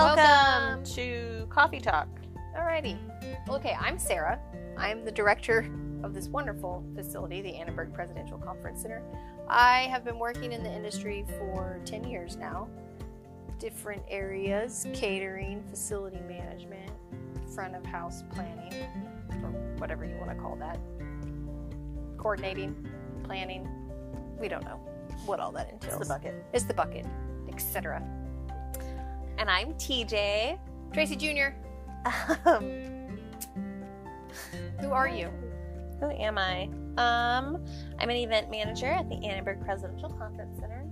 Welcome, Welcome. to Coffee Talk. Alrighty. Okay, I'm Sarah. I'm the director of this wonderful facility, the Annenberg Presidential Conference Center. I have been working in the industry for 10 years now. Different areas catering, facility management, front of house planning, or whatever you want to call that. Coordinating, planning. We don't know what all that entails. It's the bucket. It's the bucket, etc. And I'm TJ. Tracy Jr., Um, who are you? who am I? Um, I'm an event manager at the Annenberg Presidential Conference Center.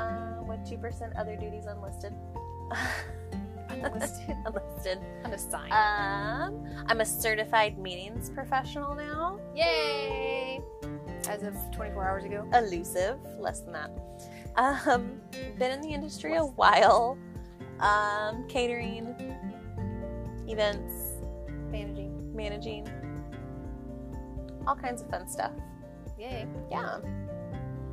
Uh, with two percent other duties unlisted. Unlisted. unlisted. Unassigned. Um, I'm a certified meetings professional now. Yay! As of 24 hours ago. Elusive, less than that. Um, been in the industry a while. Um, catering, events, Managing. managing, all kinds of fun stuff. Yay. Yeah,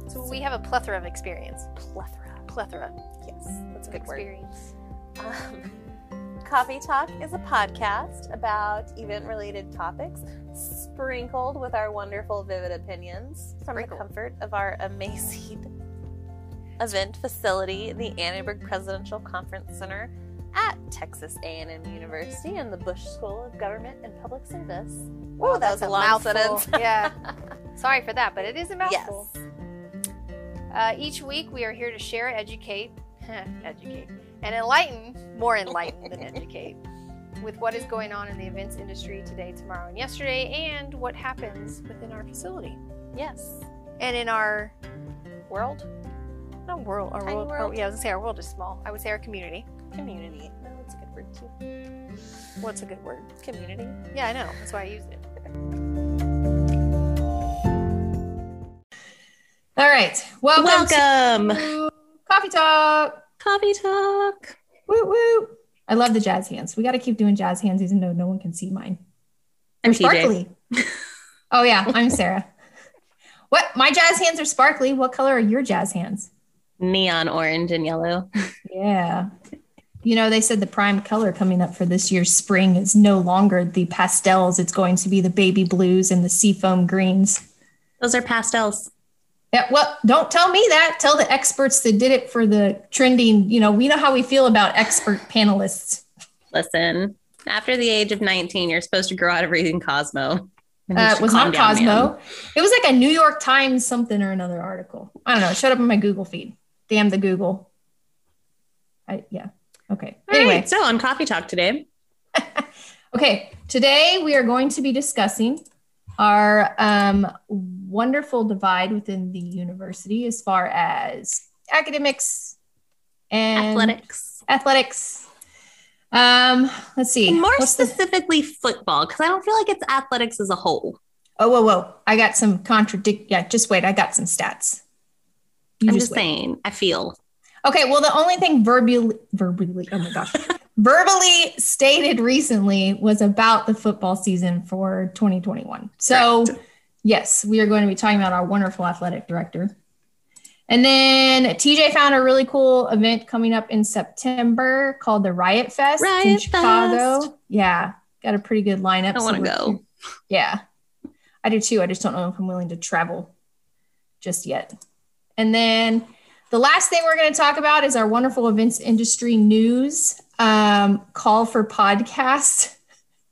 So we have a plethora of experience. plethora. Plethora Yes, that's a good word. experience. Um, Coffee Talk is a podcast about event related topics, sprinkled with our wonderful, vivid opinions from Sprinkled. the comfort of our amazing event facility, the Annenberg Presidential Conference Center at Texas A&M University and the Bush School of Government and Public Service. Wow, that was a a long mouthful. sentence. Yeah. Sorry for that, but it is a yes. mouthful. Uh, each week we are here to share, educate, educate, and enlighten, more enlighten than educate, with what is going on in the events industry today, tomorrow, and yesterday, and what happens within our facility. Yes. And in our World, not world, our Tiny world, world. oh, yeah, I was gonna say our world is small. I would say our community. community. No, that's a good word too. What's a good word? Community. Yeah, I know. That's why I used it. All right. Welcome, Welcome. to Coffee Talk. Coffee Talk. Woo woo. I love the jazz hands. We got to keep doing jazz hands even though no one can see mine. I'm They're sparkly. oh, yeah. I'm Sarah. what? My jazz hands are sparkly. What color are your jazz hands? Neon orange and yellow. Yeah. You know, they said the prime color coming up for this year's spring is no longer the pastels. It's going to be the baby blues and the seafoam greens. Those are pastels. Yeah, well, don't tell me that. Tell the experts that did it for the trending. You know, we know how we feel about expert panelists. Listen, after the age of 19, you're supposed to grow out of reading Cosmo. Uh, it was not Cosmo. It was like a New York Times something or another article. I don't know. Showed up in my Google feed. Damn the Google. I, yeah. Okay. All Anyway, right, so on Coffee Talk today, okay. Today we are going to be discussing our um, wonderful divide within the university as far as academics and athletics. Athletics. Um, let's see. And more What's the- specifically, football, because I don't feel like it's athletics as a whole. oh, whoa, whoa! I got some contradict. Yeah, just wait. I got some stats. You I'm just wait. saying, I feel. Okay, well, the only thing verbally, verbally, oh my gosh, verbally stated recently was about the football season for 2021. So, Correct. yes, we are going to be talking about our wonderful athletic director. And then TJ found a really cool event coming up in September called the Riot Fest in Chicago. Fest. Yeah, got a pretty good lineup. I want to we're- go. yeah, I do too. I just don't know if I'm willing to travel just yet. And then the last thing we're going to talk about is our wonderful events industry news um, call for podcasts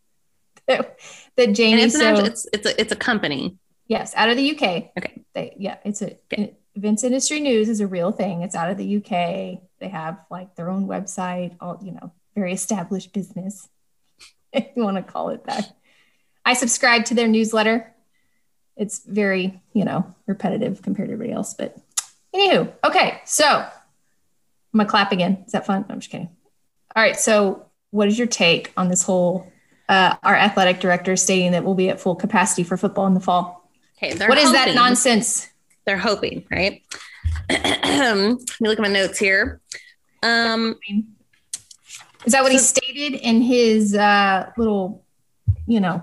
that, that And Jamie. it's, an, so, act- it's it's a it's a company. yes, out of the UK. Okay. They, yeah, it's a Okay. events industry news is a real thing. It's out of the UK. They have like their own website. All you know, very established business. If you want to call it that. I subscribe to their newsletter. It's very, you know, repetitive compared to everybody else. But anywho, okay. So I'm gonna clap again. Is that fun? No, I'm just kidding. All right. So what is your take on this whole uh, our athletic director stating that we'll be at full capacity for football in the fall? Okay, they're what is that nonsense? They're hoping, right? Let me look at my notes here. Um, Is that what he stated in his uh, little, you know?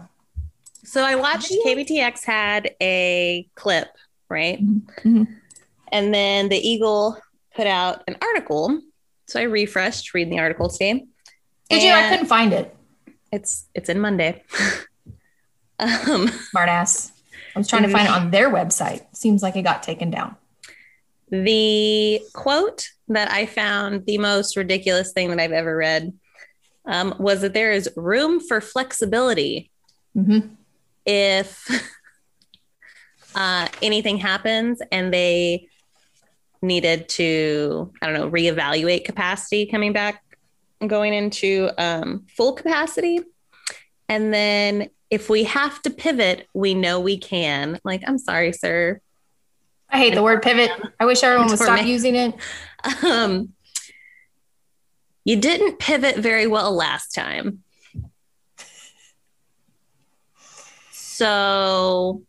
so I watched KBTX had a clip, right? Mhm. And then the Eagle put out an article so I refreshed reading the article today. Did you? I couldn't find it. It's it's in Monday. um, Smartass. I was trying to find it on their website. Seems like it got taken down. the quote that I found the most ridiculous thing that I've ever read um, was that there is room for flexibility hmm if uh, anything happens and they needed to, I don't know, reevaluate capacity coming back, going into um, full capacity. And then if we have to pivot, we know we can. Like, I'm sorry, sir. I hate the word pivot. I wish everyone would stop using it. Um, you didn't pivot very well last time. So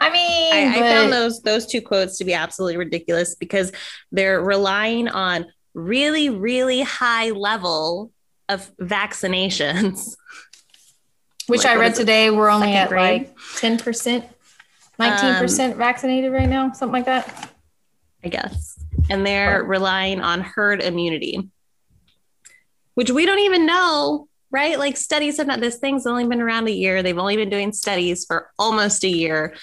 I mean, I, I found those those two quotes to be absolutely ridiculous because they're relying on really, really high level of vaccinations. which like, I read today. We're only at grade? like ten percent, um, nineteen percent vaccinated right now, something like that. I guess. And they're relying on herd immunity, which we don't even know, right? Like studies have not, this thing's only been around a year. They've only been doing studies for almost a year.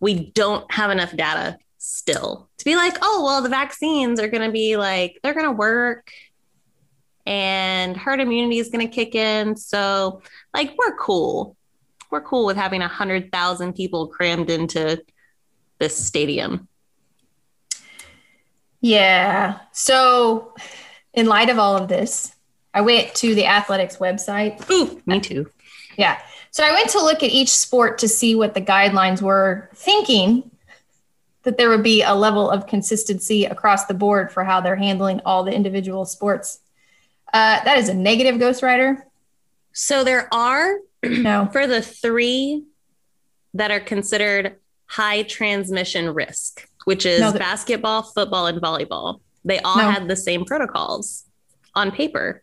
We don't have enough data still to be like, oh, well, the vaccines are going to be like, they're going to work and herd immunity is going to kick in. So, like, we're cool. We're cool with having 100,000 people crammed into this stadium. Yeah. So, in light of all of this, I went to the athletics website. Ooh, me too. Yeah. So I went to look at each sport to see what the guidelines were, thinking that there would be a level of consistency across the board for how they're handling all the individual sports. Uh, that is a negative ghostwriter. So there are No. for the three that are considered high transmission risk, which is No, the- basketball, football, and volleyball. They all No. had the same protocols on paper.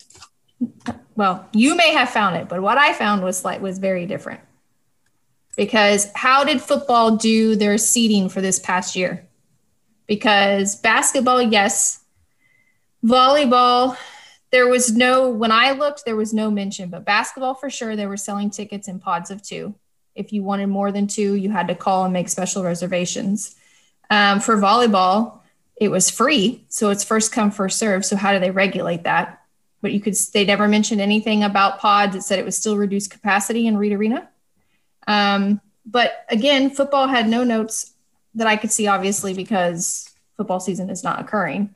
Well, you may have found it, but what I found was like was very different. Because how did football do their seeding for this past year? Because basketball, yes. Volleyball, there was no when I looked, there was no mention, but basketball for sure, they were selling tickets in pods of two. If you wanted more than two, you had to call and make special reservations. Um, for volleyball, it was free, so it's first come first serve. So how do they regulate that? But you could they never mentioned anything about pods. It said it was still reduced capacity in reed arena. Um, but again football had no notes that i could see obviously because football season is not occurring.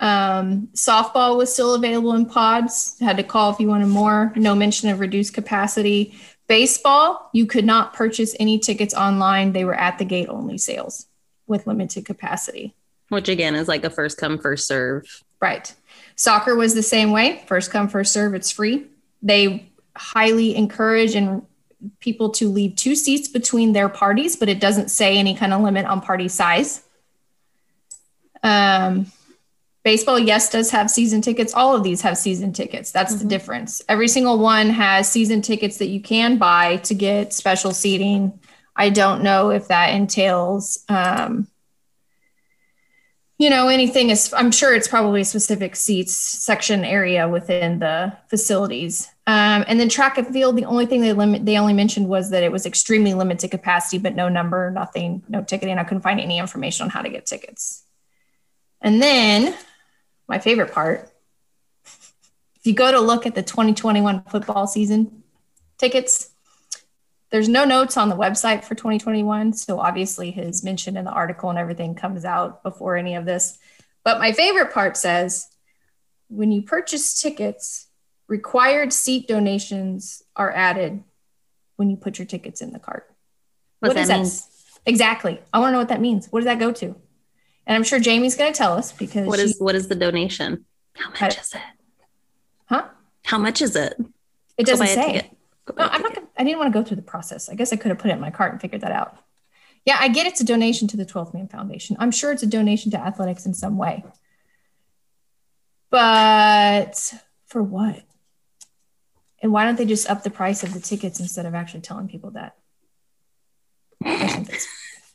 Um, softball was still available in pods. Had to call if you wanted more. No mention of reduced capacity. Baseball you could not purchase any tickets online. They were at the gate only sales with limited capacity. Which again is like a first come, first serve. Right. Soccer was the same way. First come, first serve. It's free. They highly encourage and people to leave two seats between their parties, but it doesn't say any kind of limit on party size. Um, baseball, yes, does have season tickets. All of these have season tickets. That's the Mhm. difference. Every single one has season tickets that you can buy to get special seating. I don't know if that entails um, you know anything is i'm sure it's probably specific seats section area within the facilities. Um, and then track and field the only thing they limit they only mentioned was that it was extremely limited capacity but no number nothing no ticketing i couldn't find any information on how to get tickets. And then my favorite part if you go to look at the 2021 football season tickets there's no notes on the website for 2021 so obviously his mention in the article and everything comes out before any of this but my favorite part says when you purchase tickets required seat donations are added when you put your tickets in the cart What does that mean? exactly i want to know what that means what does that go to and i'm sure jamie's going to tell us because what is she, what is the donation? How much I- is it? huh How much is it? it doesn't say ticket. No, I'm not. Gonna, I didn't want to go through the process. I guess I could have put it in my cart and figured that out. Yeah, I get it's a donation to the 12th Man Foundation. I'm sure it's a donation to athletics in some way. But for what? And why don't they just up the price of the tickets instead of actually telling people that?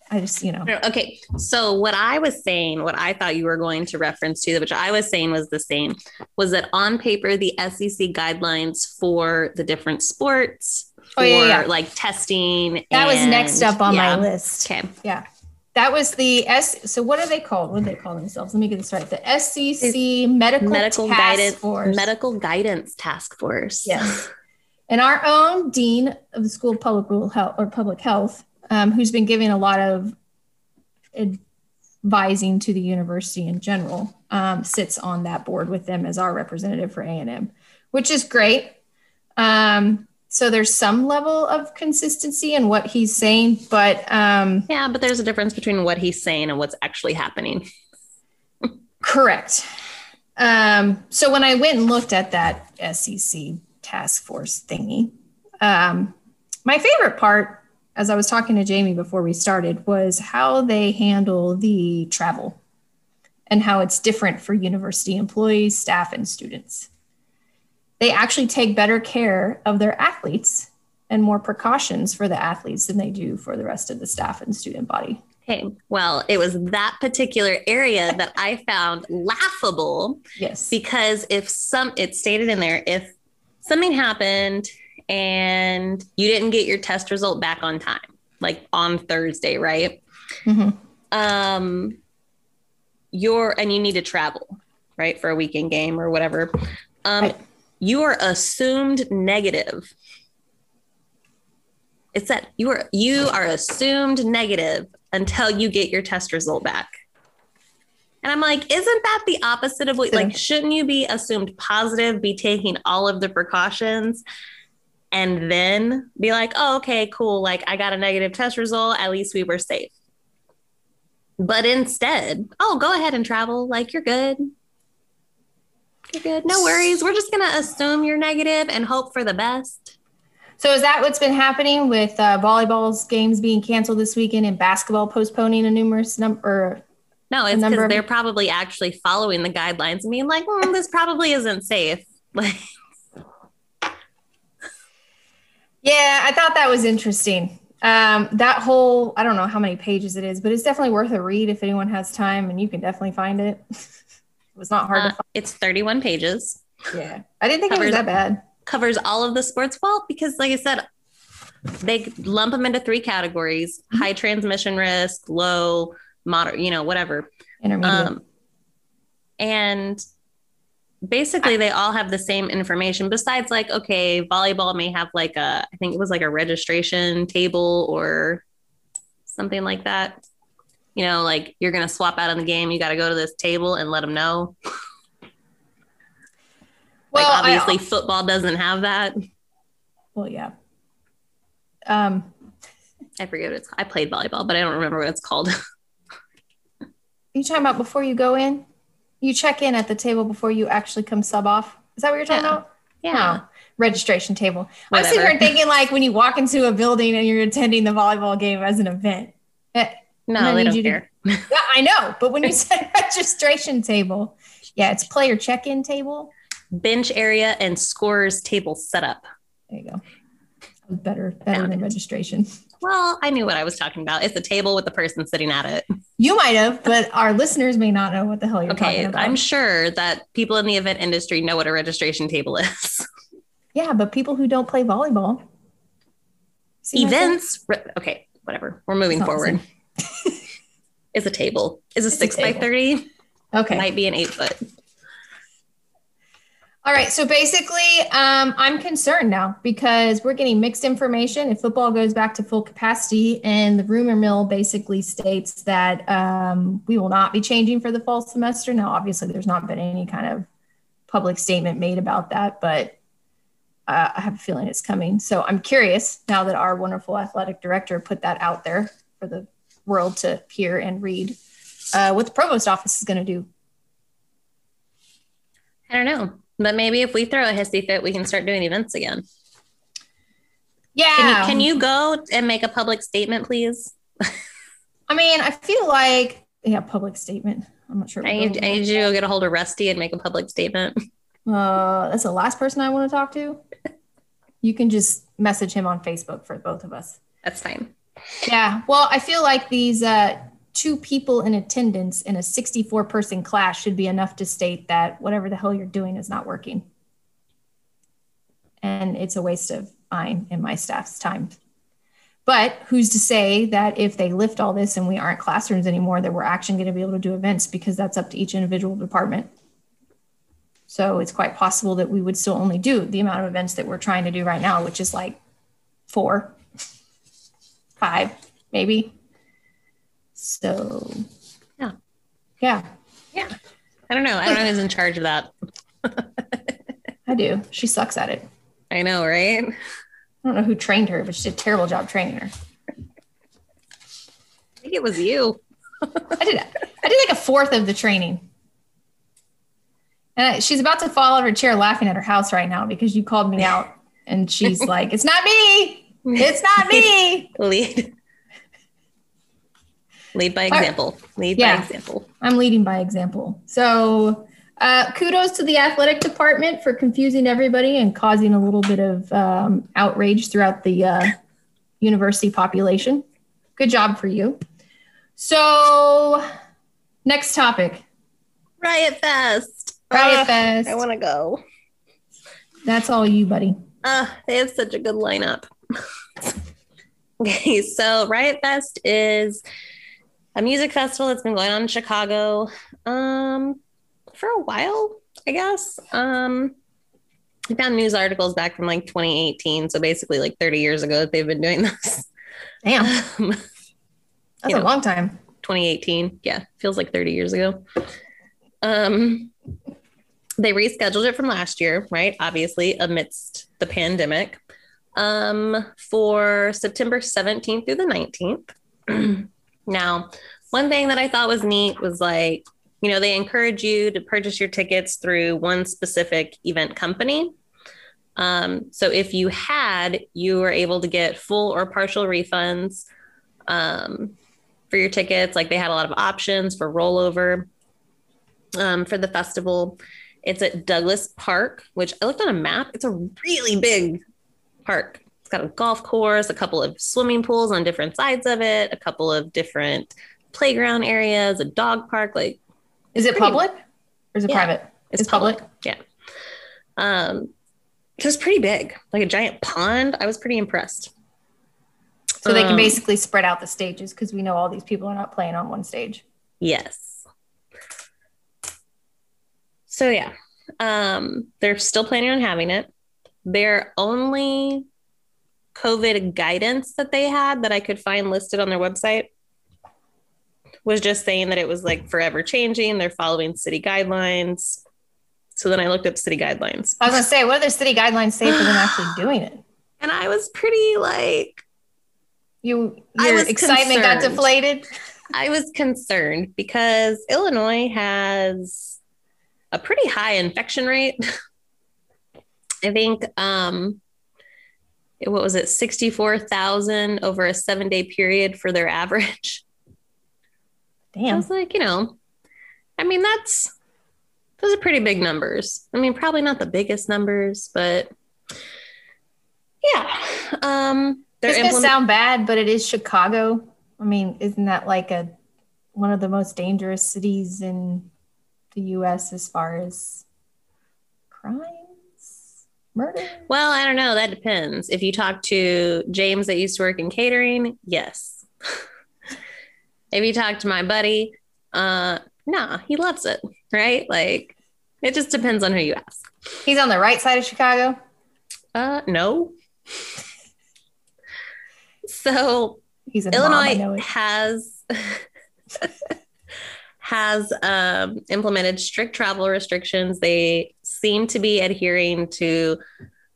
I think that's I just, you know. Okay. So what I was saying, what I thought you were going to reference to, which I was saying was the same, was that on paper, the SEC guidelines for the different sports, Oh, for yeah, yeah. like testing. That was next up on yeah. my list. Okay. Yeah. That was the S. So what are they called? What do they call themselves? Let me get this right. The SEC Medical, Medical Task guidance Force. medical guidance task force. Yes. And our own dean of the School of Public Health or Public Health, um, who's been giving a lot of advising to the university in general, um, sits on that board with them as our representative for A&M, which is great. Um, so there's some level of consistency in what he's saying, but um, Yeah, but there's a difference between what he's saying and what's actually happening. Correct. Um, so when I went and looked at that SEC task force thingy, um, my favorite part, as I was talking to Jamie before we started, was how they handle the travel and how it's different for university employees, staff, and students. They actually take better care of their athletes and more precautions for the athletes than they do for the rest of the staff and student body. Okay. Well, it was that particular area that I found laughable Yes. because if some it stated in there if something happened and you didn't get your test result back on time like on thursday right? Mhm. um you're and you need to travel right for a weekend game or whatever. Um Right. you are assumed negative. It's that you are you are assumed negative until you get your test result back. And i'm like isn't that the opposite of what like shouldn't you be assumed positive be taking all of the precautions and then be like oh okay cool. Like i got a negative test result. At least we were safe. But instead oh go ahead and travel. Like you're good. You're good. No worries. We're just gonna assume you're negative and hope for the best. So is that what's been happening with uh, volleyball's games being canceled this weekend and basketball postponing a numerous number? No, it's because they're probably actually following the guidelines and being like, "Hmm, this probably isn't safe. Like, Yeah, I thought that was interesting. Um, that whole I don't know how many pages it is, but it's definitely worth a read if anyone has time, and you can definitely find it. it was not hard uh, to find. it's 31 pages, Yeah, I didn't think it was that bad. covers all of the sports. Well, because like I said, they lump them into three categories: Mhm. high transmission risk, low, moderate, you know, whatever. Intermediate. Um, and basically, they all have the same information. Besides, like, okay, volleyball may have like a, I think it was like a registration table or something like that. You know, like you're gonna swap out on the game. You got to go to this table and let them know. well, like, I- obviously, football doesn't have that. well, yeah. Um, I forget what it's. I played volleyball, but I don't remember what it's called. Are you talking about before you go in? You check in at the table before you actually come sub off. Is that what you're talking Yeah. about? yeah. Registration table. I'm sitting here thinking like when you walk into a building and you're attending the volleyball game as an event. Eh, No, they don't you to- Yeah, I know, but when you said registration table, yeah, it's player check-in table. Bench area and scores table setup. There you go. Better, better Found than it. registration. Well, I knew what I was talking about. It's a table with the person sitting at it. You might have, but our listeners may not know what the hell you're Okay, talking about. I'm sure that people in the event industry know what a registration table is. yeah, but people who don't play volleyball. See what I'm saying? Events, re- okay, whatever. We're moving It's forward. Is a table. Is a It's a six by 30. Okay. Might be an eight foot. All right. So basically, um, I'm concerned now because we're getting mixed information. If football goes back to full capacity, and the rumor mill basically states that um, we will not be changing for the fall semester. Now, obviously, there's not been any kind of public statement made about that, but uh, I have a feeling it's coming. So I'm curious now that our wonderful athletic director put that out there for the world to hear and read uh, what the provost office is going to do. I don't know. But maybe if we throw a hissy fit, we can start doing events again. Yeah. Can you, can you go and make a public statement, please? I mean, I feel like yeah, public statement. I'm not sure. I need, I need you to go get a hold of Rusty and make a public statement. Uh, that's the last person I want to talk to. You can just message him on Facebook for both of us. That's fine. Yeah. Well, I feel like these uh, two people in attendance in a 64 person class should be enough to state that whatever the hell you're doing is not working. And it's a waste of mine and my staff's time. But who's to say that if they lift all this and we aren't classrooms anymore, that we're actually going to be able to do events because that's up to each individual department. So it's quite possible that we would still only do the amount of events that we're trying to do right now, which is like four, five, maybe. So, Yeah. Yeah, Yeah. I don't know. I don't know who's in charge of that. I do. She sucks at it. I know, right? I don't know who trained her, but she did a terrible job training her. I think it was you. I did. I did like a fourth of the training. And I- she's about to fall out of her chair laughing at her house right now because you called me out. And she's like, "It's not me. It's not me. Lead. Lead by example. Lead Yeah. by example. I'm leading by example." So, uh, kudos to the athletic department for confusing everybody and causing a little bit of um, outrage throughout the uh, university population. Good job for you. So, next topic. Riot Fest. Riot Ah, Fest. I want to go. That's all you, buddy. Uh, they have such a good lineup. okay, so Riot Fest is a music festival that's been going on in Chicago um, for a while, I guess. Um, I found news articles back from like 2018, so basically like 30 years ago that they've been doing this. Damn, Um, that's a know. long time. 2018. Yeah, feels like 30 years ago. Um, they rescheduled it from last year, right? Obviously, amidst the pandemic, um, for September 17th through the 19th. now, one thing that I thought was neat was like, you know, they encourage you to purchase your tickets through one specific event company. Um, so if you had, you were able to get full or partial refunds. Um, for your tickets. Like they had a lot of options for rollover um, for the festival. It's at Douglas Park, which I looked on a map. It's a really big park. It's got a golf course, a couple of swimming pools on different sides of it, a couple of different playground areas, a dog park. Like Is it public or is it Yeah. private? it's, public. Yeah. Um, it was pretty big, like a giant pond. I was pretty impressed. So they can Um, basically spread out the stages because we know all these people are not playing on one stage. Yes. So yeah, um, they're still planning on having it. Their only COVID guidance that they had that I could find listed on their website was just saying that it was like forever changing. They're following city guidelines. So then I looked up city guidelines, I was gonna say, what do their city guidelines say for them actually doing it? and I was pretty like You I your was excitement got deflated. I was concerned because Illinois has a pretty high infection rate. I think um what was it 64,000 over a 7-day period for their average. Damn. I was like, you know, I mean that's those are pretty big numbers. I mean, probably not the biggest numbers, but yeah. Um they're It's implement- sound bad, but it is Chicago. I mean, isn't that like a one of the most dangerous cities in the US as far as crimes, murder? Well, I don't know. That depends. If you talk to James that used to work in catering, yes. if you talk to my buddy, uh, nah, he loves it, right? Like, it just depends on who you ask. He's on the right side of Chicago. Uh, no. so He's a mom, Illinois has has um, implemented strict travel restrictions. They seem to be adhering to,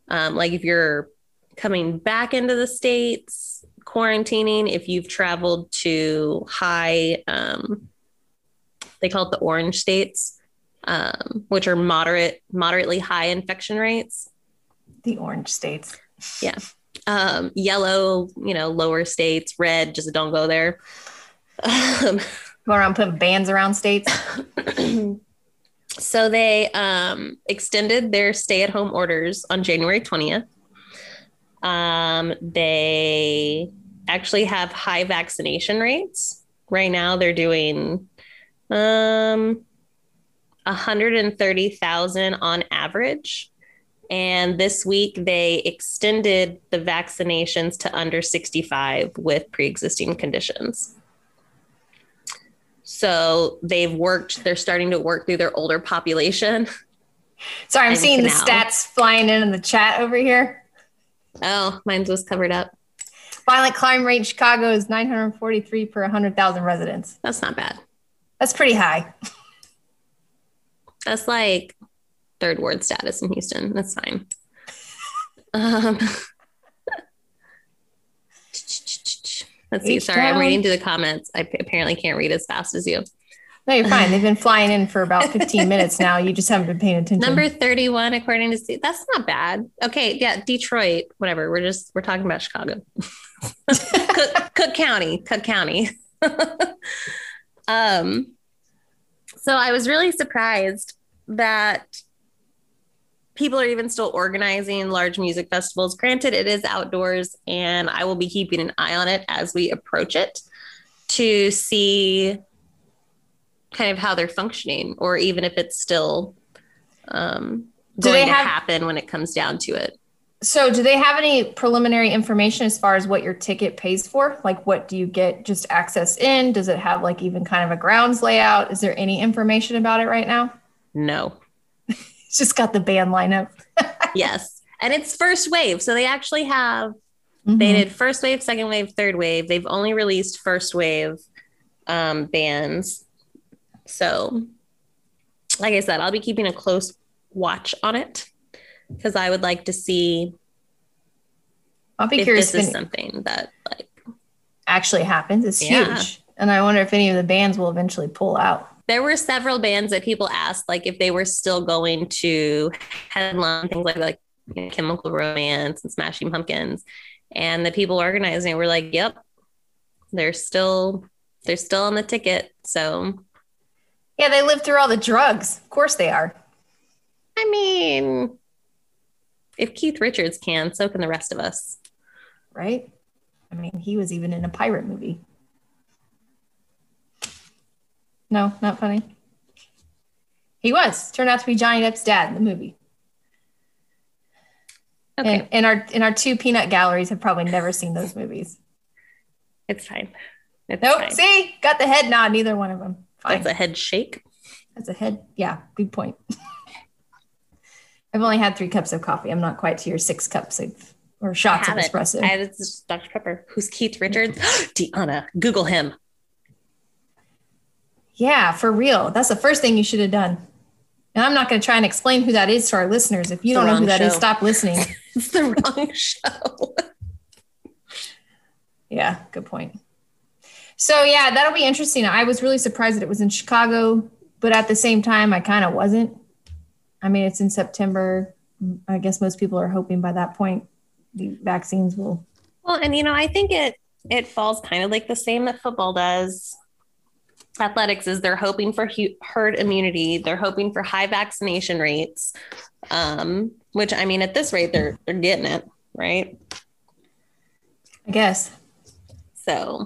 um, like, if you're coming back into the states, quarantining. If you've traveled to high, um, they call it the orange states, um, which are moderate, moderately high infection rates The orange states. Yeah. Um, yellow, you know, lower states, red, just don't go there. Um, Go around putting bans around states. so they um, extended their stay at home orders on January 20th. Um, they actually have high vaccination rates. Right now, they're doing um, 130,000 on average. And this week, they extended the vaccinations to under 65 with pre existing conditions. So they've worked, they're starting to work through their older population. Sorry, I'm seeing the stats flying in in the chat over here. Oh, mine was covered up. Violent crime rate in Chicago is 943 per 100,000 residents. That's not bad. That's pretty high. That's like third ward status in Houston. That's fine. Um, let's see. Sorry, I'm reading through the comments. I p- apparently can't read as fast as you. No, you're fine. They've been flying in for about 15 minutes now. You just haven't been paying attention. Number 31, according to Steve. That's not bad. Okay. Yeah. Detroit, whatever. We're just, we're talking about Chicago. Cook, Cook County, Cook County. um, so I was really surprised that people are even still organizing large music festivals. Granted, it is outdoors, and I will be keeping an eye on it as we approach it to see kind of how they're functioning, or even if it's still um, Do going they to have- happen when it comes down to it. So, do they have any preliminary information as far as what your ticket pays for? Like, what do you get just access in? Does it have like even kind of a grounds layout? Is there any information about it right now? No. It's just got the band lineup. yes. And it's first wave. So they actually have Mhm. They did first wave, second wave, third wave. They've only released first wave um, bands. So, like I said, I'll be keeping a close watch on it because I would like to see I'll be if curious this if is something that like actually happens. It's Yeah. huge. And I wonder if any of the bands will eventually pull out. There were several bands that people asked like if they were still going to headline things like like you know, Chemical Romance and Smashing Pumpkins, and the people organizing were like, "Yep, they're still they're still on the ticket." So Yeah, they lived through all the drugs. Of course they are. I mean, if Keith Richards can, so can the rest of us. right? I mean, he was even in a pirate movie. No, not funny. He was. Turned out to be Johnny Depp's dad in the movie. Okay, And, and our and our two peanut galleries have probably never seen those movies. it's fine. It's Nope. fine. See, got the head nod. Neither one of them. Fine. That's a head shake. That's a head. Yeah, good point. I've only had three cups of coffee. I'm not quite to your six cups of or shots of espresso. I had Dr. Pepper. Who's Keith Richards? Deanna. Google him. Yeah, for real. That's the first thing you should have done. And I'm not going to try and explain who that is to our listeners. If you don't know who that is, show. stop listening. It's the wrong show. yeah, good point. So, yeah, that'll be interesting. I was really surprised that it was in Chicago, but at the same time, I kind of wasn't. I mean, it's in September. I guess most people are hoping by that point the vaccines will. Well, and you know, I think it it falls kind of like the same that football does. Athletics is they're hoping for herd immunity. They're hoping for high vaccination rates, um, which I mean, at this rate, they're they're getting it right. I guess So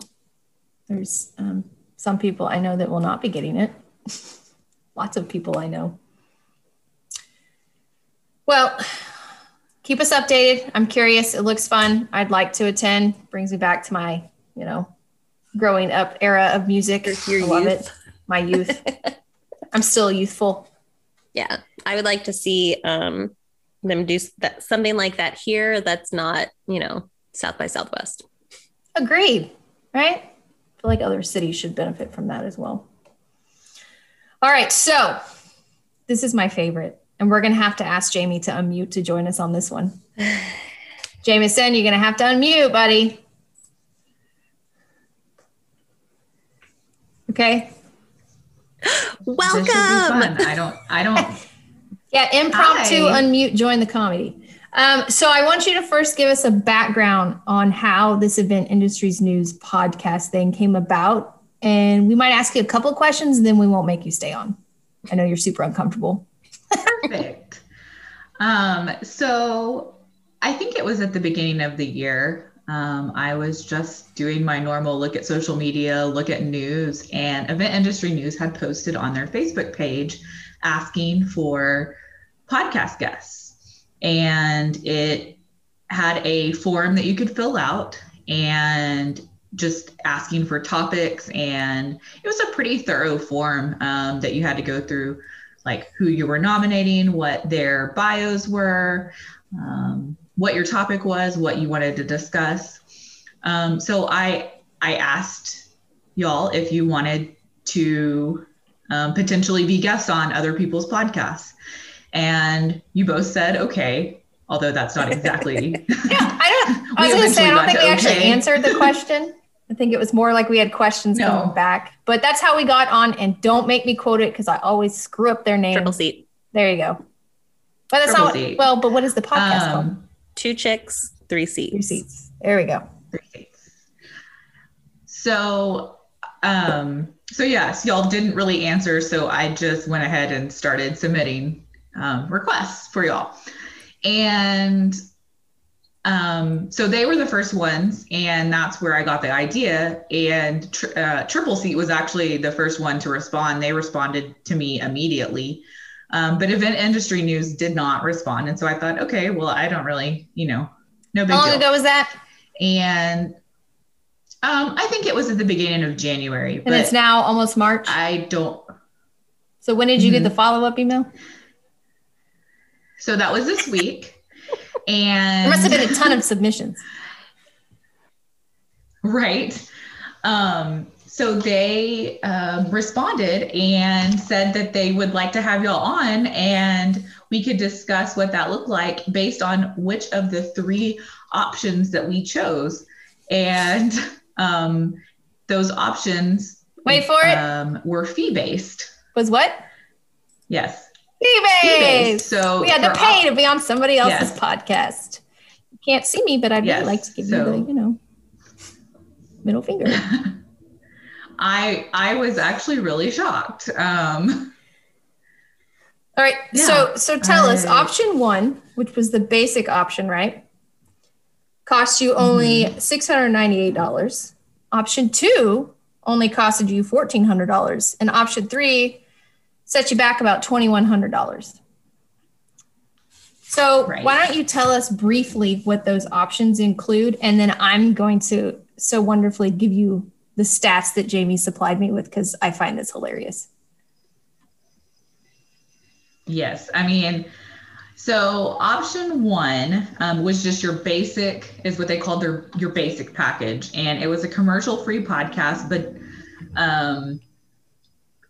there's um, some people I know that will not be getting it. Lots of people I know. Well, keep us updated. I'm curious. It looks fun. I'd like to attend. Brings me back to my, you know, growing up era of music. Your- I love youth. it. My youth. I'm still youthful. yeah, I would like to see um, them do that something like that here. That's not you know South by Southwest. Agreed. Right? I feel like other cities should benefit from that as well. All right. So this is my favorite. And we're going to have to ask Jamie to unmute to join us on this one. Jameson, you're going to have to unmute, buddy. Okay. This should be Welcome. I don't. I don't. Yeah, impromptu Hi. unmute, join the comedy. Um, so I want you to first give us a background on how this Event Industries News podcast thing came about. And we might ask you a couple of questions, and then we won't make you stay on. I know you're super uncomfortable. Perfect. Um, so I think it was at the beginning of the year. Um, I was just doing my normal look at social media, look at news, and Event Industry News had posted on their Facebook page asking for podcast guests. And it had a form that you could fill out and just asking for topics. And it was a pretty thorough form um, that you had to go through, like who you were nominating, what their bios were. Um, what your topic was, what you wanted to discuss. Um, so I I asked y'all if you wanted to um, potentially be guests on other people's podcasts, and you both said okay. Although that's not exactly. yeah, I don't. I was going to say I don't think we actually answered the question. I think it was more like we had questions no. coming back, but that's how we got on. And don't make me quote it because I always screw up their name. Tripleseat. There you go. But that's Triple not seat. well. But what is the podcast um, called? Two chicks, three seats. Three seats. There we go. Three seats. So, um, so yes, y'all didn't really answer. So I just went ahead and started submitting um, requests for y'all. And um, so they were the first ones, and that's where I got the idea. And tr- uh, Tripleseat was actually the first one to respond. They responded to me immediately. Um, but event industry news did not respond. And so I thought, okay, well, I don't really, you know, no big How long deal. ago was that? And um, I think it was at the beginning of January. And it's now almost March. I don't. So when did you mm-hmm. get the follow up email? So that was this week. and there must have been a ton of submissions. Right. Um, so they um, responded and said that they would like to have y'all on and we could discuss what that looked like based on which of the three options that we chose. And um, those options wait for it um, were fee based. Was what? Yes. Fee based. So we had to pay op- to be on somebody else's yes. podcast. You can't see me, but I'd yes. really like to give so, you the, you know, middle finger. I I was actually really shocked. Um, All right, yeah, so so tell us option one, which was the basic option, right? Cost you only mm-hmm. six hundred ninety eight dollars. Option two only costed you fourteen hundred dollars, and option three set you back about twenty one hundred dollars. So right. why don't you tell us briefly what those options include, and then I'm going to so wonderfully give you the stats that Jamie supplied me with because I find this hilarious. Yes. I mean, so option one um, was just your basic, is what they called their your basic package, and it was a commercial free podcast, but um,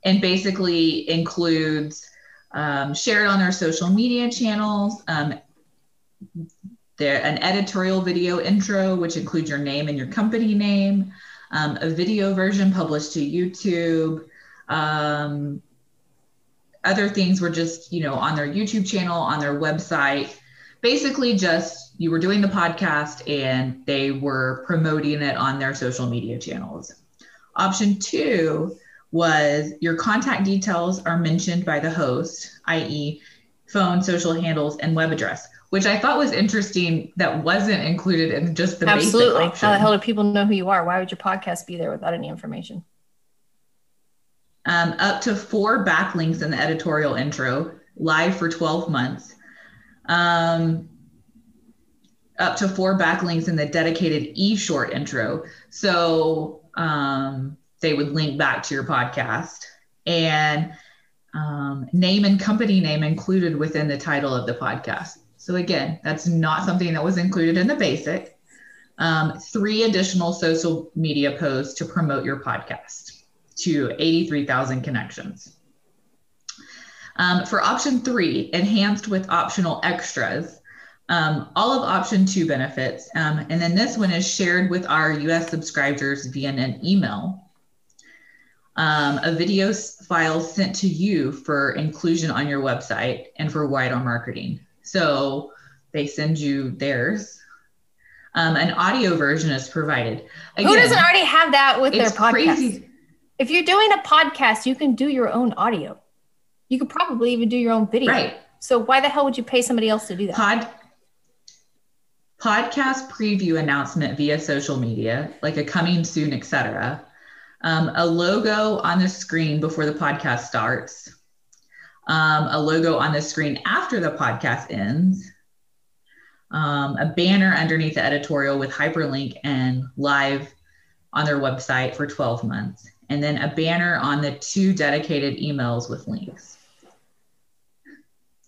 and basically includes um, shared on their social media channels. Um, there an editorial video intro, which includes your name and your company name um, a video version published to YouTube. Um, other things were just, you know, on their YouTube channel, on their website. Basically, just you were doing the podcast and they were promoting it on their social media channels. Option two was your contact details are mentioned by the host, i.e., phone, social handles, and web address which I thought was interesting that wasn't included in just the basic. Absolutely. How the hell do people know who you are? Why would your podcast be there without any information? Um, up to four backlinks in the editorial intro, live for 12 months. Um, up to four backlinks in the dedicated eShot intro. So um, they would link back to your podcast and um, name and company name included within the title of the podcast. So again, that's not something that was included in the basic. Um, three additional social media posts to promote your podcast to 83,000 connections. Um, for option three, enhanced with optional extras, um, all of option two benefits. Um, and then this one is shared with our US subscribers via an email. Um, a video file sent to you for inclusion on your website and for wider marketing. So they send you theirs. Um, an audio version is provided. Again, Who doesn't already have that with their podcast? Crazy. If you're doing a podcast, you can do your own audio. You could probably even do your own video. Right. So why the hell would you pay somebody else to do that? Pod podcast preview announcement via social media, like a coming soon, etc. Um, a logo on the screen before the podcast starts, um, a logo on the screen after the podcast ends, um, a banner underneath the editorial with hyperlink and live on their website for 12 months, and then a banner on the two dedicated emails with links.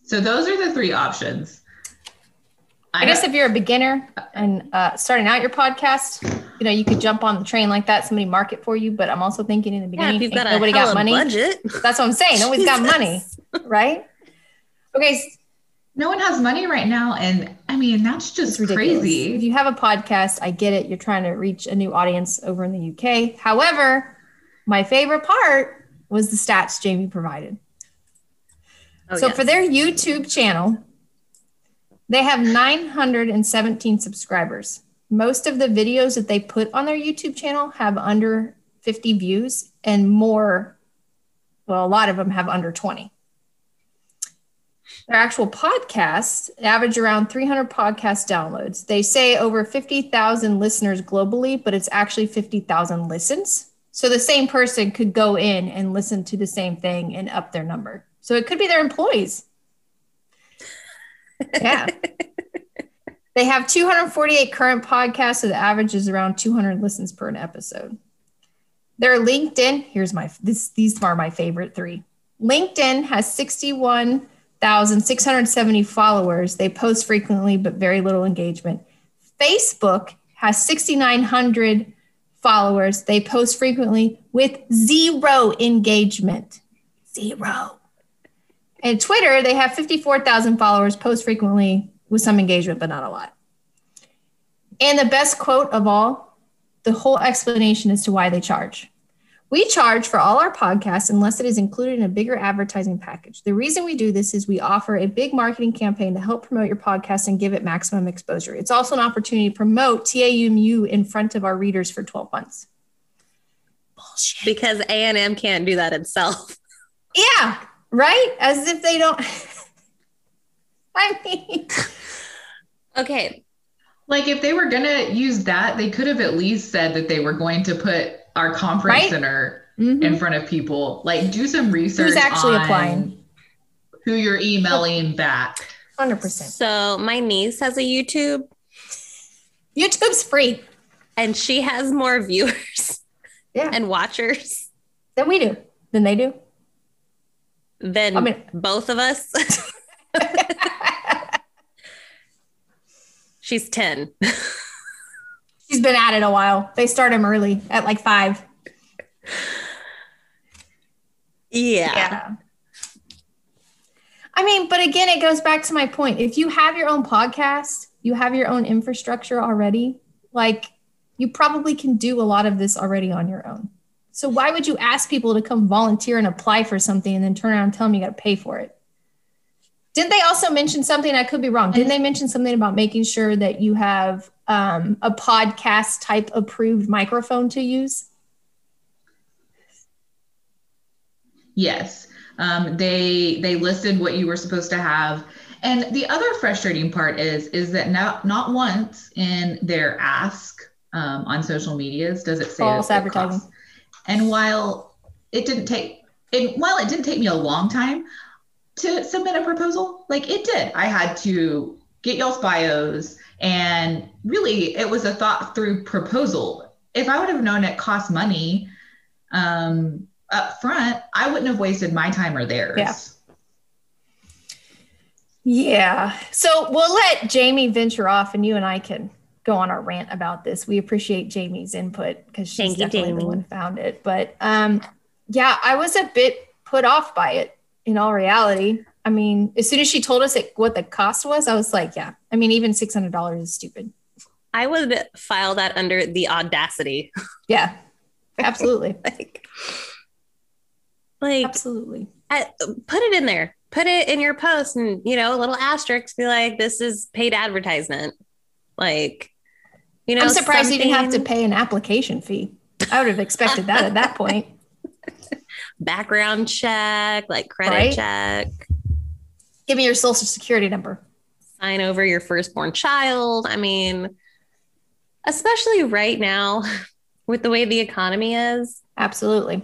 So those are the three options. I guess if you're a beginner and uh, starting out your podcast, you know, you could jump on the train like that. Somebody market for you. But I'm also thinking in the beginning, if you've got a nobody got money. budget. That's what I'm saying. Nobody's got money, right? Okay, no one has money right now, and I mean that's it's just crazy. If you have a podcast, I get it. You're trying to reach a new audience over in the UK. However, my favorite part was the stats Jamie provided. Oh, so yes. for their YouTube channel, they have 917 subscribers. Most of the videos that they put on their YouTube channel have under 50 views and more, well, a lot of them have under 20. Their actual podcasts average around 300 podcast downloads. They say over 50,000 listeners globally, but it's actually 50,000 listens. So the same person could go in and listen to the same thing and up their number. So it could be their employees. Yeah. they have 248 current podcasts, so the average is around 200 listens per an episode. Their LinkedIn, here's my this these are my favorite three. LinkedIn has 61,670 followers. They post frequently but very little engagement. Facebook has 6,900 followers. They post frequently with zero engagement. Zero. And Twitter, they have 54,000 followers, post frequently with some engagement, but not a lot. And the best quote of all, the whole explanation as to why they charge. We charge for all our podcasts unless it is included in a bigger advertising package. The reason we do this is we offer a big marketing campaign to help promote your podcast and give it maximum exposure. It's also an opportunity to promote TAMU in front of our readers for 12 months. Bullshit. because A and M can't do that itself. Yeah, right? As if they don't. I mean, Okay, Like if they were gonna use that, they could have at least said that they were going to put our conference Right? center mhm. in front of people. Like do some research. Who's actually on applying? Who you're emailing back. 100%. so my niece has a YouTube YouTube's free. and she has more viewers Yeah. and watchers than we do. Than they do. Than I mean- both of us. She's 10. She's been at it a while. They start him early at like five. Yeah. I mean, but again, it goes back to my point. If you have your own podcast, you have your own infrastructure already, like you probably can do a lot of this already on your own. So why would you ask people to come volunteer and apply for something and then turn around and tell them you got to pay for it? Didn't they also mention something? I could be wrong. Didn't they mention something about making sure that you have um, a podcast type approved microphone to use? Yes. Um, they they listed what you were supposed to have. And the other frustrating part is is that not not once in their ask um, on social medias does it say False it advertising. costs. And while it didn't take while it didn't take me a long time to submit a proposal, like it did. I had to get y'all's bios and really it was a thought through proposal. If I would have known it cost money, um, up front, I wouldn't have wasted my time or theirs. Yeah. Yeah. So we'll let Jamie venture off and you and I can go on our rant about this. We appreciate Jamie's input because she's Thank definitely the one who found it. But um, yeah, I was a bit put off by it in all reality. I mean, as soon as she told us it, what the cost was, I was like, yeah. I mean, even $600 is stupid. I would file that under the audacity. Yeah, absolutely. like, like absolutely. I, put it in there. Put it in your post and, you know, a little asterisk be like, this is paid advertisement. Like, you know, I'm surprised you didn't have to pay an application fee. I would have expected that at that point. background check, like credit Right? check. Give me your social security number. sign over your firstborn child. I mean, especially right now with the way the economy is, Absolutely.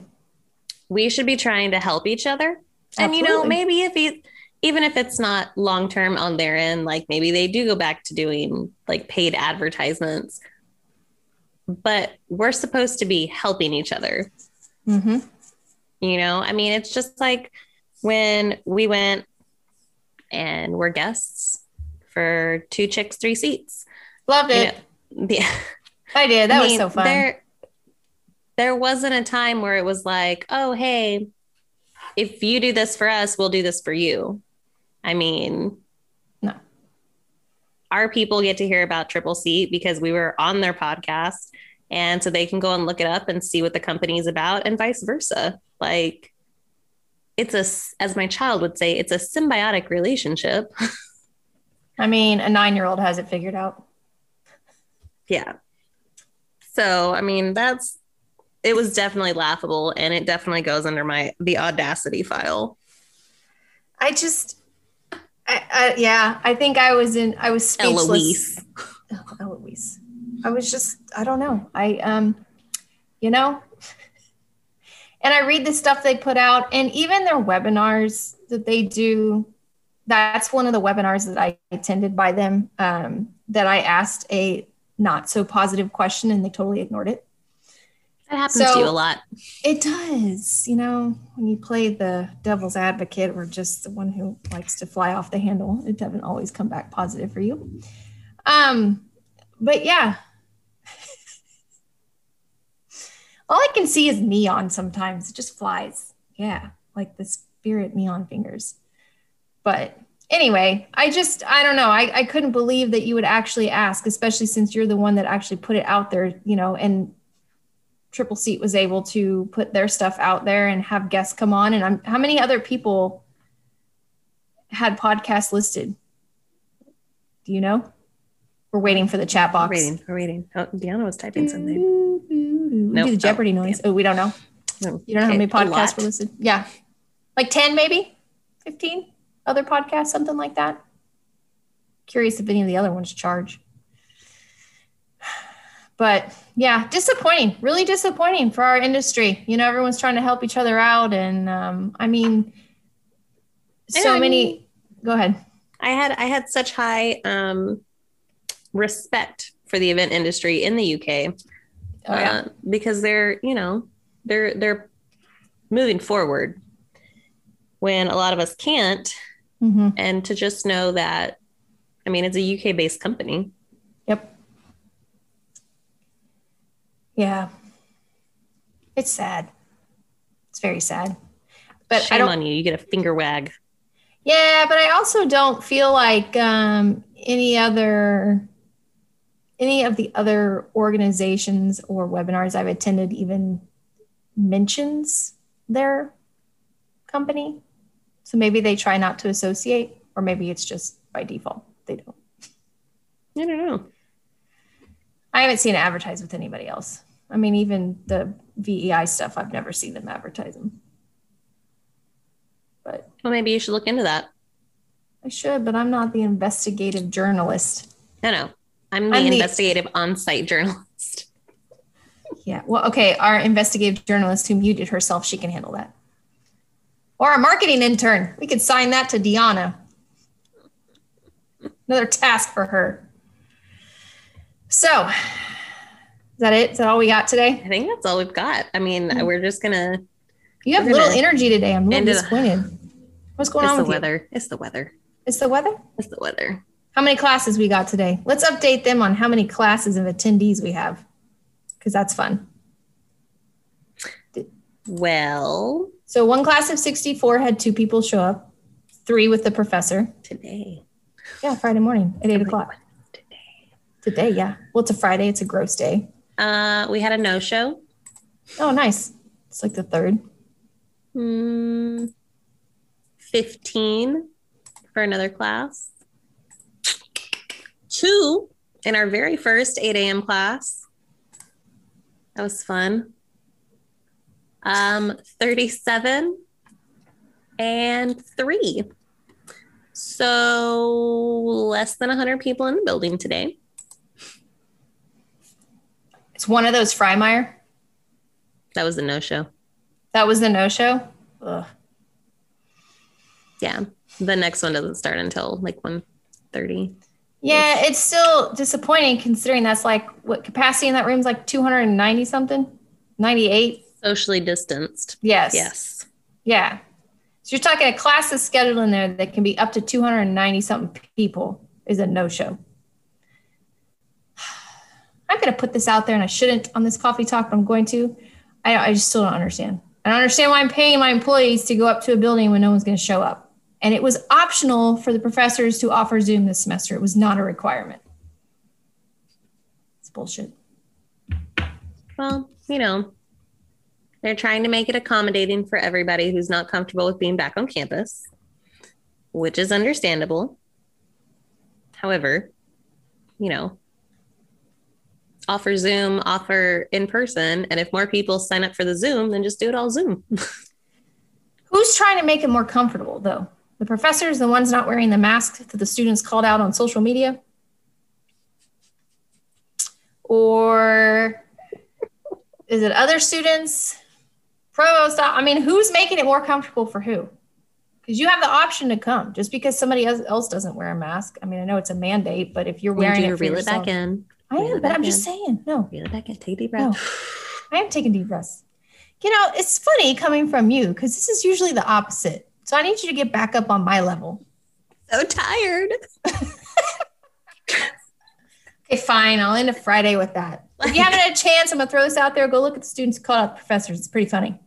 we should be trying to help each other. And you know, maybe if he, even if it's not long term on their end, like maybe they do go back to doing like paid advertisements. But we're supposed to be helping each other. hmm You know, I mean, it's just like when we went and were guests for two chicks, three seats. Loved You it. know, the, I did. That I was so fun. There, there wasn't a time where it was like, oh, hey, if you do this for us, we'll do this for you. I mean, No. Our people get to hear about Tripleseat because we were on their podcast. And so they can go and look it up and see what the company is about and vice versa. Like, it's a, as my child would say, it's a symbiotic relationship. I mean, a nine year old has it figured out. Yeah. So, I mean, that's it was definitely laughable and it definitely goes under my the audacity file. I just, I, I, yeah, I think I was in, I was speechless. Eloise. Oh, Eloise. I was just, I don't know. I, um, you know, and I read the stuff they put out and even their webinars that they do. That's one of the webinars that I attended by them um, that I asked a not so positive question and they totally ignored it. That happens So- to you a lot. It does, you know, when you play the devil's advocate or just the one who likes to fly off the handle, it doesn't always come back positive for you. Um, but yeah. All I can see is neon sometimes. It just flies. Yeah, like the spirit neon fingers. But anyway, I just I don't know. I, I couldn't believe that you would actually ask, especially since you're the one that actually put it out there, you know, and Tripleseat was able to put their stuff out there and have guests come on. And I'm, how many other people had podcasts listed? Do you know? We're waiting for the chat We're box. waiting. We're waiting. Oh, Deanna was typing something. We Nope. do the Jeopardy Oh, noise. Oh, we don't know. No. You don't know how many podcasts were listed? Yeah. Like 10, maybe 15 other podcasts, something like that. Curious if any of the other ones charge. But yeah, disappointing, really disappointing for our industry. You know, everyone's trying to help each other out. And um, I mean, so I many. mean- go ahead. I had I had such high um respect for the event industry in the UK. Oh, yeah. uh, because they're you know they're they're moving forward when a lot of us can't hmm and to just know that i mean it's a uk based company Yeah. It's sad. It's very sad. But I shame don't on you you get a finger wag Yeah, but I also don't feel like um, any other any of the other organizations or webinars I've attended even mentions their company. So maybe they try not to associate, or maybe it's just by default they don't. i don't know I haven't seen it advertised with anybody else. I mean, even the VEI stuff, I've never seen them advertise them. But well maybe you should look into that I should, but I'm not the investigative journalist. no no i'm the I'm the- investigative on-site journalist Yeah. Well, okay. Our investigative journalist who muted herself, she can handle that. Or a marketing intern. We could sign that to Deanna. Another task for her. So, is that it? Is that all we got today? i think that's all we've got i mean Hmm. we're just gonna You have little energy today. I'm a little disappointed. What's going on the with you? weather it's the weather It's the weather? it's the weather How many classes we got today? Let's update them on how many classes of attendees we have. Because that's fun. well So one class of 64 had two people show up, three with the professor. today Yeah, Friday morning at eight o'clock. Today yeah. Well, it's a Friday. It's a gross day. uh we had a no-show Oh, nice. It's like the third. Hmm, 15 for another class. Two in our very first 8 a.m. class. That was fun. Um, 37 and three So less than 100 people in the building today. It's one of those Freimeyer. That was the no show. That was the no show. Ugh. Yeah. The next one doesn't start until like 1.30. Yeah, it's still disappointing considering that's like what capacity in that room is like 290 something, 98. Socially distanced. Yes. Yes. Yeah. So you're talking a class is scheduled in there that can be up to 290 something people is a no show. I'm going to put this out there and I shouldn't on this coffee talk, but I'm going to. I, I just still don't understand. I don't understand why I'm paying my employees to go up to a building when no one's going to show up. And it was optional for the professors to offer Zoom this semester. It was not a requirement. It's bullshit. Well, you know, they're trying to make it accommodating for everybody who's not comfortable with being back on campus, which is understandable. However, you know, offer Zoom, offer in person. And if more people sign up for the Zoom, then just do it all Zoom. Who's trying to make it more comfortable, though? The professors, the ones not wearing the mask that the students called out on social media? Or is it other students? Provost, I mean, who's making it more comfortable for who? Because you have the option to come just because somebody else doesn't wear a mask. I mean, I know it's a mandate, but if you're wearing you it, reel it back in. I am, but I'm just saying, no, Reel it back in. Take a deep breath. no. I am taking deep breaths. You know, it's funny coming from you because this is usually the opposite. So I need you to get back up on my level. So tired. Okay, fine. I'll end a Friday with that. If you haven't had a chance, I'm gonna throw this out there. Go look at the students called out the professors. It's pretty funny.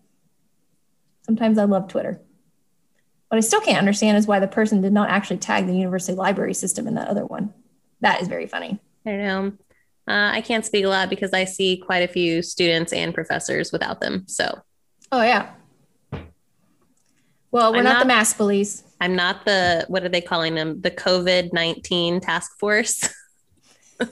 Sometimes I love Twitter. What I still can't understand is why the person did not actually tag the university library system in that other one. That is very funny. I don't know. Uh, I can't speak a lot because I see quite a few students and professors without them. So Oh yeah. Well, we're not, not- the mask police. I'm not the, what are they calling them? The COVID 19 task force.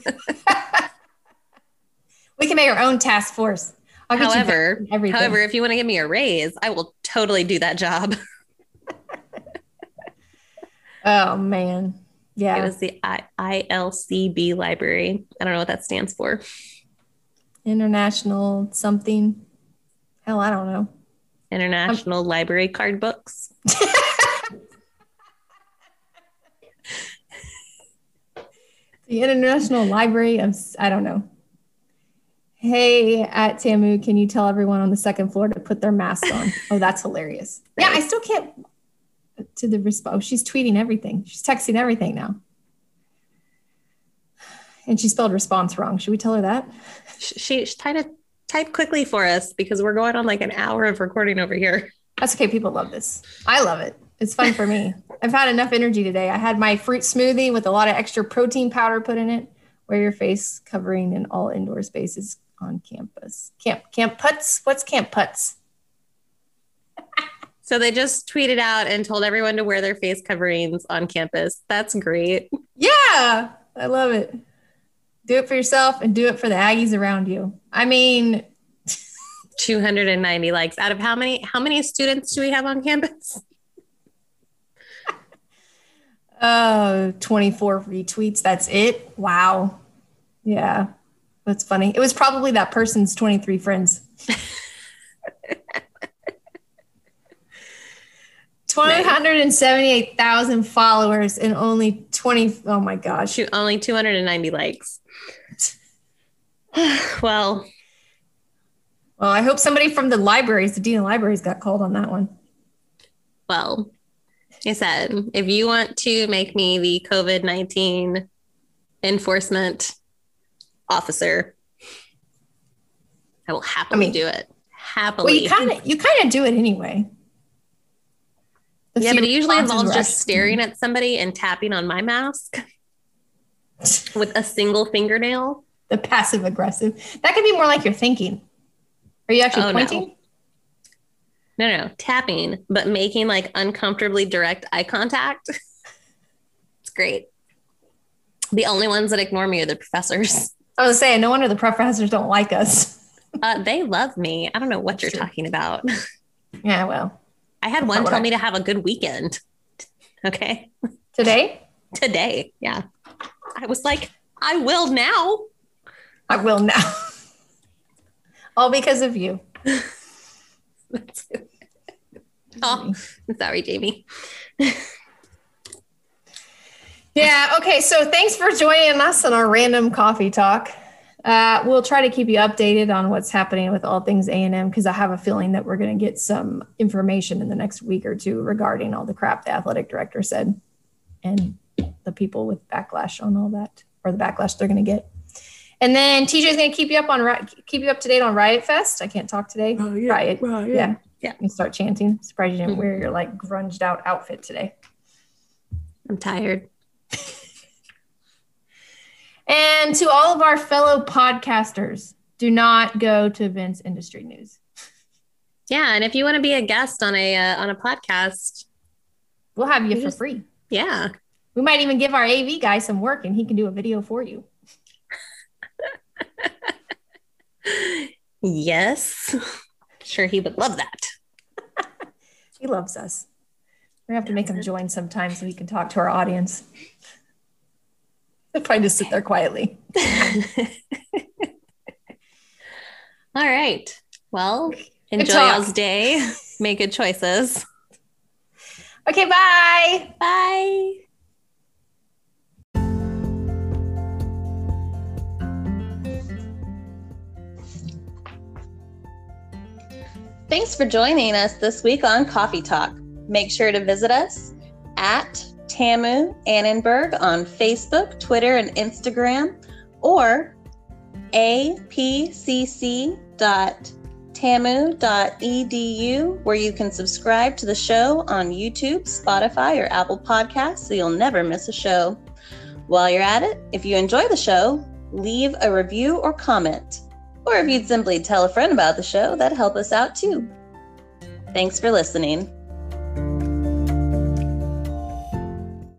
We can make our own task force. I'll get you However, back on everything. however, if you want to give me a raise, I will totally do that job. oh man, yeah. It was the I- ILCB library. I don't know what that stands for. international something. Hell, I don't know. International Library Card Books. The International Library of I don't know. Hey, at Tamu, can you tell everyone on the second floor to put their mask on? Oh, that's hilarious. Yeah, I still can't to the response. Oh, she's tweeting everything. She's texting everything now. And she spelled response wrong. Should we tell her that? She, she, tried to type quickly for us because we're going on like an hour of recording over here. That's okay. People love this. I love it. It's fun for me. I've had enough energy today. I had my fruit smoothie with a lot of extra protein powder put in it. Wear your face covering in all indoor spaces on campus. Camp Camp Putz. What's Camp Putz? So they just tweeted out and told everyone to wear their face coverings on campus. That's great. Yeah, I love it. Do it for yourself and do it for the Aggies around you. I mean, 290 likes out of how many how many students do we have on campus? uh, 24 retweets. That's it. Wow. Yeah, that's funny. It was probably that person's 23 friends. 278,000 followers and only 20. Oh my gosh. Shoot, only 290 likes. well, Well, I hope somebody from the libraries, the dean of libraries, got called on that one. well, I said, if you want to make me the COVID 19 enforcement officer, I will happily I mean- do it. Happily. Well, you kind of you kind of do it anyway. Yeah, but it usually involves just actually- staring at somebody and tapping on my mask with a single fingernail. the passive aggressive. That could be more like you're thinking. Are you actually Oh, no. pointing? No, no, tapping, but making like uncomfortably direct eye contact. it's great. The only ones that ignore me are the professors. I was saying, no wonder the professors don't like us. Uh, they love me. I don't know what That's you're true. talking about. Yeah, well, I had one tell I- me to have a good weekend. Okay. Today? Today. Yeah. I was like, I will now. I will now. All because of you. oh, sorry, Jamie. yeah. Okay. So thanks for joining us on our random coffee talk. Uh, we'll try to keep you updated on what's happening with all things A&M because I have a feeling that we're going to get some information in the next week or two regarding all the crap the athletic director said and the people with backlash on all that or the backlash they're going to get. And then TJ is going to keep you up on keep you up to date on Riot Fest. I can't talk today. Oh, yeah, Riot, Riot. yeah, yeah. You start chanting. Surprised you didn't mm-hmm. wear your like grunged out outfit today. I'm tired. And to all of our fellow podcasters, do not go to Event Industry News. Yeah, and if you want to be a guest on a uh, on a podcast, we'll have you for just, free. Yeah, we might even give our AV guy some work, and he can do a video for you. yes, sure, he would love that. he loves us. We have to make him join sometime so he can talk to our audience. He'll probably just sit there quietly. All right. Well, enjoy y'all's day. Make good choices. Okay, bye. Bye. Thanks for joining us this week on Coffee Talk. Make sure to visit us at Tamu Annenberg on Facebook, Twitter, and Instagram, or apcc.tamu.edu, where you can subscribe to the show on YouTube, Spotify, or Apple Podcasts so you'll never miss a show. While you're at it, if you enjoy the show, leave a review or comment. Or if you'd simply tell a friend about the show, that'd help us out too. Thanks for listening.